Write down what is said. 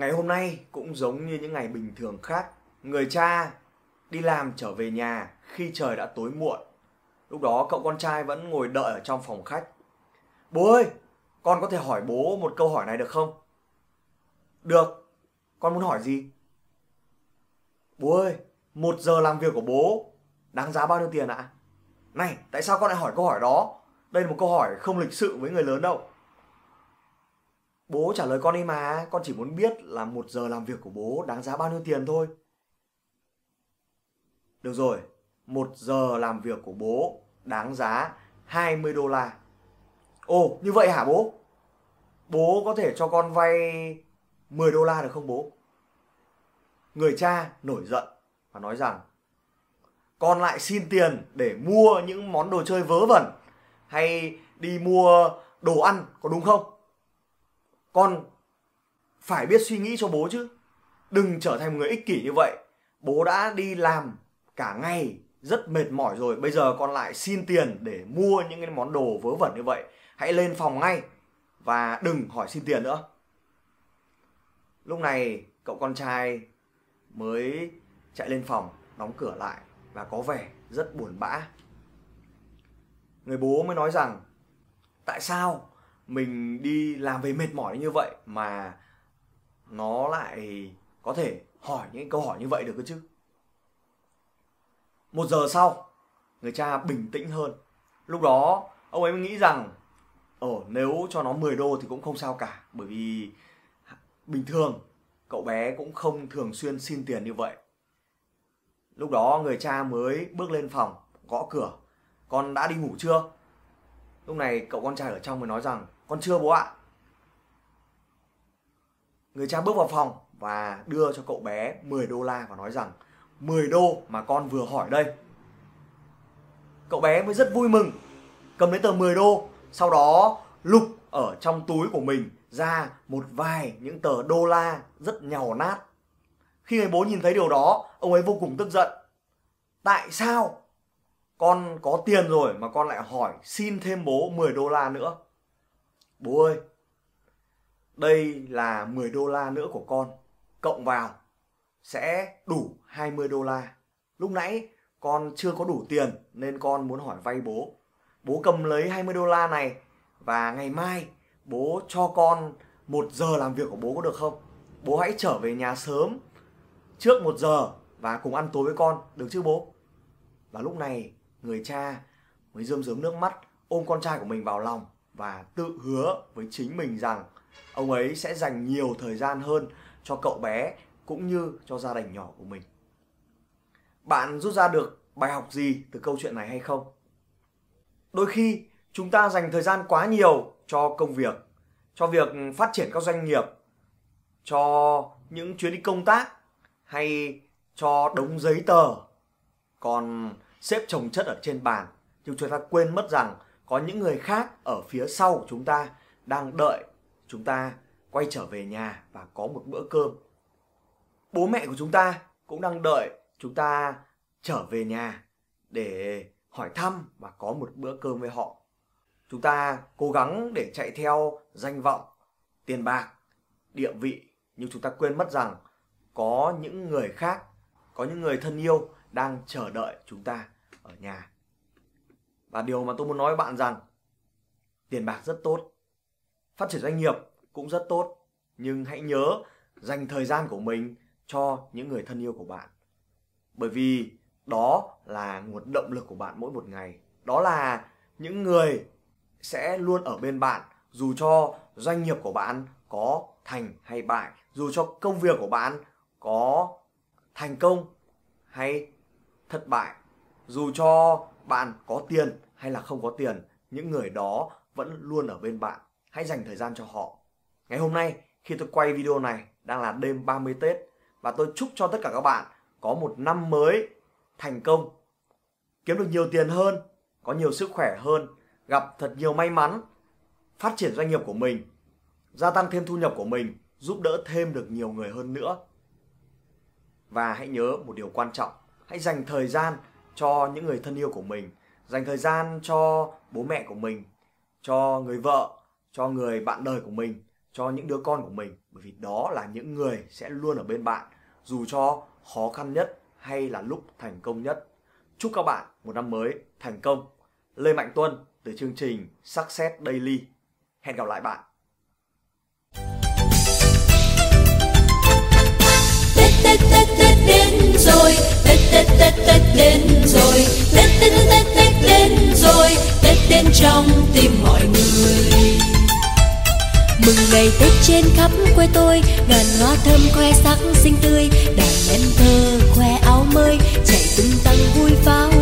Ngày hôm nay cũng giống như những ngày bình thường khác, người cha đi làm trở về nhà khi trời đã tối muộn. Lúc đó cậu con trai vẫn ngồi đợi ở trong phòng khách. Bố ơi, con có thể hỏi bố một câu hỏi này được không? Được, con muốn hỏi gì? Bố ơi, một giờ làm việc của bố đáng giá bao nhiêu tiền ạ? Này, tại sao con lại hỏi câu hỏi đó? Đây là một câu hỏi không lịch sự với người lớn đâu. Bố trả lời con đi mà, con chỉ muốn biết là một giờ làm việc của bố đáng giá bao nhiêu tiền thôi. Được rồi, một giờ làm việc của bố đáng giá 20 đô la. Ồ, như vậy hả bố? Bố có thể cho con vay 10 đô la được không bố? Người cha nổi giận và nói rằng con lại xin tiền để mua những món đồ chơi vớ vẩn hay đi mua đồ ăn có đúng không? Con phải biết suy nghĩ cho bố chứ. Đừng trở thành một người ích kỷ như vậy. Bố đã đi làm cả ngày, rất mệt mỏi rồi. Bây giờ con lại xin tiền để mua những cái món đồ vớ vẩn như vậy. Hãy lên phòng ngay và đừng hỏi xin tiền nữa. Lúc này, cậu con trai mới chạy lên phòng, đóng cửa lại và có vẻ rất buồn bã. Người bố mới nói rằng, tại sao mình đi làm về mệt mỏi như vậy mà nó lại có thể hỏi những câu hỏi như vậy được cơ chứ? Một giờ sau, người cha bình tĩnh hơn. Lúc đó, ông ấy nghĩ rằng ở nếu cho nó 10 đô thì cũng không sao cả, bởi vì bình thường, cậu bé cũng không thường xuyên xin tiền như vậy. Lúc đó, người cha mới bước lên phòng, gõ cửa. Con đã đi ngủ chưa? Lúc này cậu con trai ở trong mới nói rằng, con chưa bố ạ. Người cha bước vào phòng và đưa cho cậu bé 10 đô la và nói rằng 10 đô mà con vừa hỏi đây. Cậu bé mới rất vui mừng, cầm lấy tờ 10 đô, sau đó lục ở trong túi của mình ra một vài những tờ đô la rất nhàu nát. Khi người bố nhìn thấy điều đó, ông ấy vô cùng tức giận. Tại sao con có tiền rồi mà con lại hỏi xin thêm bố 10 đô la nữa Bố ơi, đây là 10 đô la nữa của con, cộng vào sẽ đủ 20 đô la. Lúc nãy con chưa có đủ tiền nên con muốn hỏi vay bố. Bố cầm lấy 20 đô la này và ngày mai bố cho con một giờ làm việc của bố có được không? Bố hãy trở về nhà sớm trước một giờ và cùng ăn tối với con, được chứ bố? Và lúc này người cha mới rơm rớm nước mắt ôm con trai của mình vào lòng và tự hứa với chính mình rằng ông ấy sẽ dành nhiều thời gian hơn cho cậu bé cũng như cho gia đình nhỏ của mình. Bạn rút ra được bài học gì từ câu chuyện này hay không? Đôi khi chúng ta dành thời gian quá nhiều cho công việc, cho việc phát triển các doanh nghiệp, cho những chuyến đi công tác hay cho đống giấy tờ còn xếp chồng chất ở trên bàn. Nhưng chúng ta quên mất rằng có những người khác ở phía sau của chúng ta đang đợi chúng ta quay trở về nhà và có một bữa cơm. Bố mẹ của chúng ta cũng đang đợi chúng ta trở về nhà để hỏi thăm và có một bữa cơm với họ. Chúng ta cố gắng để chạy theo danh vọng, tiền bạc, địa vị, nhưng chúng ta quên mất rằng có những người khác, có những người thân yêu đang chờ đợi chúng ta ở nhà và điều mà tôi muốn nói với bạn rằng tiền bạc rất tốt, phát triển doanh nghiệp cũng rất tốt, nhưng hãy nhớ dành thời gian của mình cho những người thân yêu của bạn. Bởi vì đó là nguồn động lực của bạn mỗi một ngày. Đó là những người sẽ luôn ở bên bạn dù cho doanh nghiệp của bạn có thành hay bại, dù cho công việc của bạn có thành công hay thất bại, dù cho bạn có tiền hay là không có tiền những người đó vẫn luôn ở bên bạn. Hãy dành thời gian cho họ. Ngày hôm nay khi tôi quay video này đang là đêm 30 Tết và tôi chúc cho tất cả các bạn có một năm mới thành công. Kiếm được nhiều tiền hơn có nhiều sức khỏe hơn gặp thật nhiều may mắn phát triển doanh nghiệp của mình gia tăng thêm thu nhập của mình giúp đỡ thêm được nhiều người hơn nữa. Và hãy nhớ một điều quan trọng hãy dành thời gian cho những người thân yêu của mình. Dành thời gian cho bố mẹ của mình, cho người vợ, cho người bạn đời của mình, cho những đứa con của mình. Bởi vì đó là những người sẽ luôn ở bên bạn, dù cho khó khăn nhất hay là lúc thành công nhất. Chúc các bạn một năm mới thành công. Lê mạnh tuân từ chương trình success daily. Hẹn gặp lại bạn. Tết Tết Tết Tết. Khắp quê tôi, Ngàn hoa thơm khoe sắc xinh tươi, Đàn em thơ khoe áo mới, Chạy tung tăng vui pháo